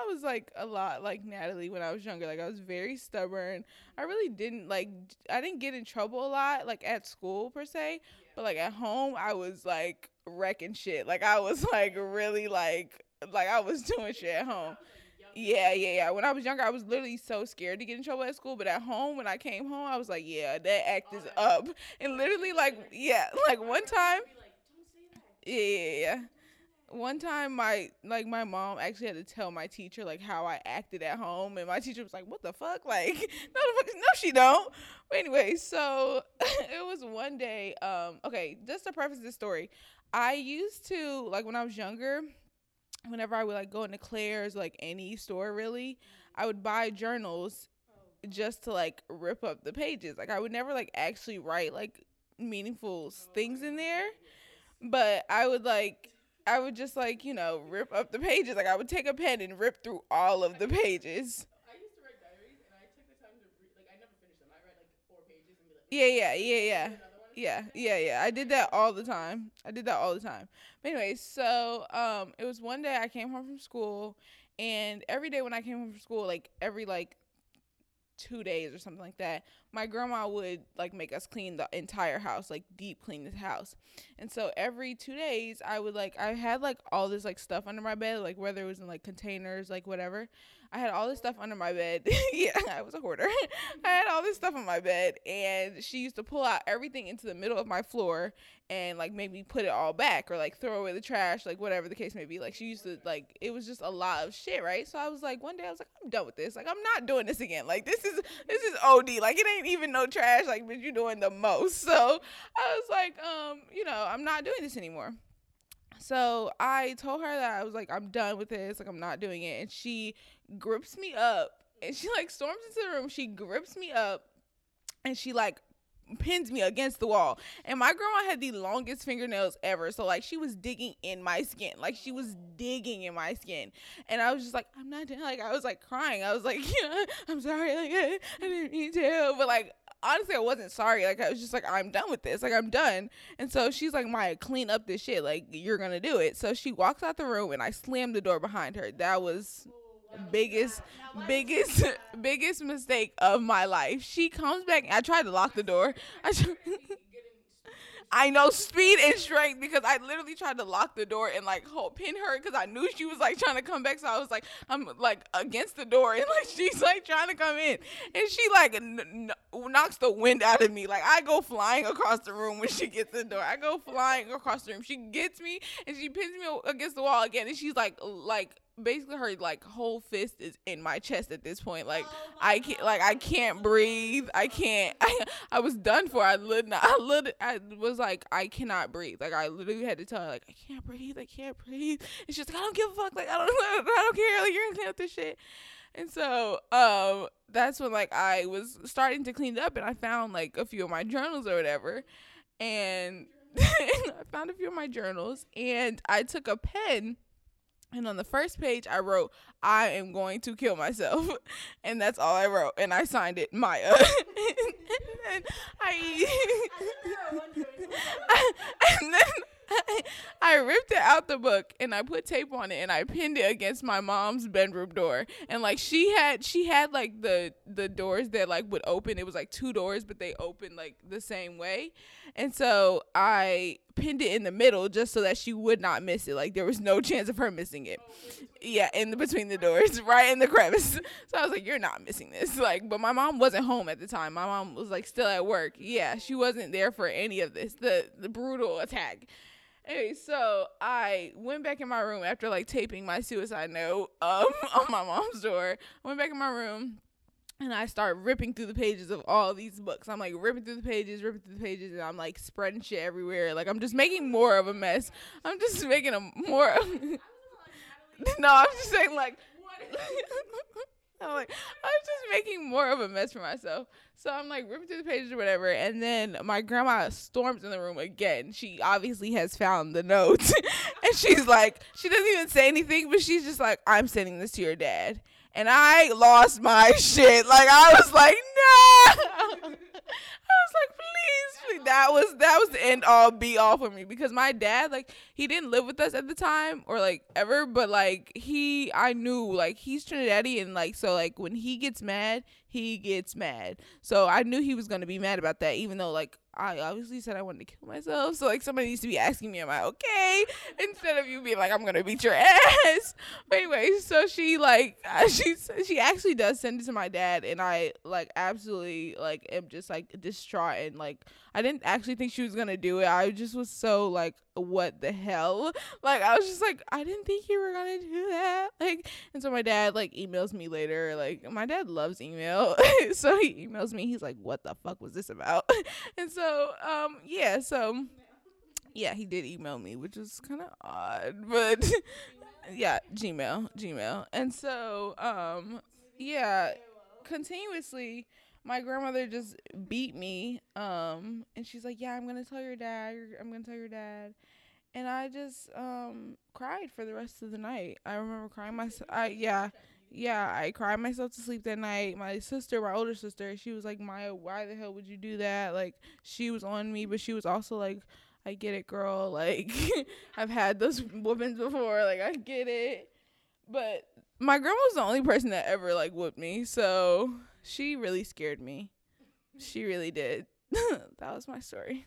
I was like a lot like Natalie when I was younger. Like I was very stubborn. I really didn't like I didn't get in trouble a lot like at school per se, but like at home I was like wrecking shit. Like I was like really like like I was doing shit at home. Yeah, yeah, yeah. When I was younger, I was literally so scared to get in trouble at school. But at home, when I came home, I was like, yeah, that act is up. And literally, like, yeah, like one time, yeah, yeah, yeah. One time, my like my mom actually had to tell my teacher like how I acted at home, and my teacher was like, "What the fuck? Like, no, the fuck, no, she don't." But anyway, so it was one day. Um, okay, just to preface this story, I used to like when I was younger whenever I would like go into Claire's, like any store really, I would buy journals just to like rip up the pages. Like I would never like actually write like meaningful things in there, but I would like I would just like you know rip up the pages. Like I would take a pen and rip through all of the pages. Yeah, yeah, yeah, yeah. Yeah, yeah, yeah. I did that all the time. I did that all the time. But anyway, so um it was one day I came home from school and every day when I came home from school, like every like two days or something like that, my grandma would like make us clean the entire house, like deep clean the house. And so every two days I would like I had like all this like stuff under my bed, like whether it was in like containers, like whatever. I had all this stuff under my bed. yeah, I was a hoarder. I had all this stuff on my bed, and she used to pull out everything into the middle of my floor and like make me put it all back or like throw away the trash, like whatever the case may be. Like she used to like it was just a lot of shit, right? So I was like, one day I was like, I'm done with this. Like I'm not doing this again. Like this is this is OD. Like it ain't even no trash. Like but you're doing the most. So I was like, um, you know, I'm not doing this anymore. So I told her that I was like, I'm done with this. Like, I'm not doing it. And she grips me up and she like storms into the room. She grips me up and she like pins me against the wall. And my grandma had the longest fingernails ever. So like she was digging in my skin. Like she was digging in my skin. And I was just like, I'm not doing like I was like crying. I was like, yeah, I'm sorry. Like I didn't mean to. But like honestly, I wasn't sorry. Like I was just like, I'm done with this. Like I'm done. And so she's like, Maya, clean up this shit. Like you're gonna do it. So she walks out the room and I slammed the door behind her. That was biggest biggest biggest mistake of my life. She comes back. I tried to lock the door. I I know speed and strength because I literally tried to lock the door and like hold, pin her because I knew she was like trying to come back. So I was like, I'm like against the door and like she's like trying to come in and she like n- n- knocks the wind out of me. Like I go flying across the room when she gets the door. I go flying across the room. She gets me and she pins me against the wall again and she's like like basically her like whole fist is in my chest at this point. Like oh I can't like I can't breathe. I can't. I, I was done for. I lit. I lit. I was like I cannot breathe. Like I literally had to tell her like I can't breathe. I can't breathe. And she's like I don't give a fuck. Like I don't. I don't care. Like you're gonna clean up this shit. And so um that's when like I was starting to clean it up and I found like a few of my journals or whatever. And I found a few of my journals and I took a pen and on the first page, I wrote, I am going to kill myself. And that's all I wrote. And I signed it, Maya. and I, and then I, I ripped it out the book and I put tape on it and I pinned it against my mom's bedroom door. And like she had she had like the the doors that like would open. It was like two doors, but they opened like the same way. And so I pinned it in the middle just so that she would not miss it. Like there was no chance of her missing it. Yeah, in the, between the doors, right in the crevice. So I was like, "You're not missing this." Like, but my mom wasn't home at the time. My mom was like still at work. Yeah, she wasn't there for any of this. The the brutal attack. Hey, so I went back in my room after like taping my suicide note um on my mom's door. I went back in my room and I start ripping through the pages of all these books. I'm like ripping through the pages, ripping through the pages, and I'm like spreading shit everywhere. Like I'm just making more of a mess. I'm just making a more. no, I'm just saying like. I'm like, I'm just making more of a mess for myself. So I'm like ripping through the pages or whatever, and then my grandma storms in the room again. She obviously has found the notes, and she's like, she doesn't even say anything, but she's just like, I'm sending this to your dad. And I lost my shit. Like I was like, no. I was like, please, please. like that was that was the end all be all for me because my dad like he didn't live with us at the time or like ever but like he I knew like he's Trinidadian like so like when he gets mad he gets mad. So I knew he was gonna be mad about that even though like I obviously said I wanted to kill myself so like somebody needs to be asking me am I okay instead of you being like I'm gonna beat your ass but anyway so she like she she actually does send it to my dad and I like absolutely like am just like distraught and like I didn't actually think she was gonna do it. I just was so like, what the hell? Like I was just like, I didn't think you were gonna do that. Like, and so my dad like emails me later. Like my dad loves email, so he emails me. He's like, what the fuck was this about? and so um yeah, so yeah, he did email me, which is kind of odd, but yeah, Gmail, Gmail, and so um yeah, continuously my grandmother just beat me um and she's like yeah i'm gonna tell your dad i'm gonna tell your dad. And i just um cried for the rest of the night. I remember crying myself i yeah yeah i cried myself to sleep that night my sister my older sister she was like maya why the hell would you do that like she was on me but she was also like i get it girl like i've had those women before like i get it but my grandma was the only person that ever like whooped me so she really scared me. She really did. that was my story.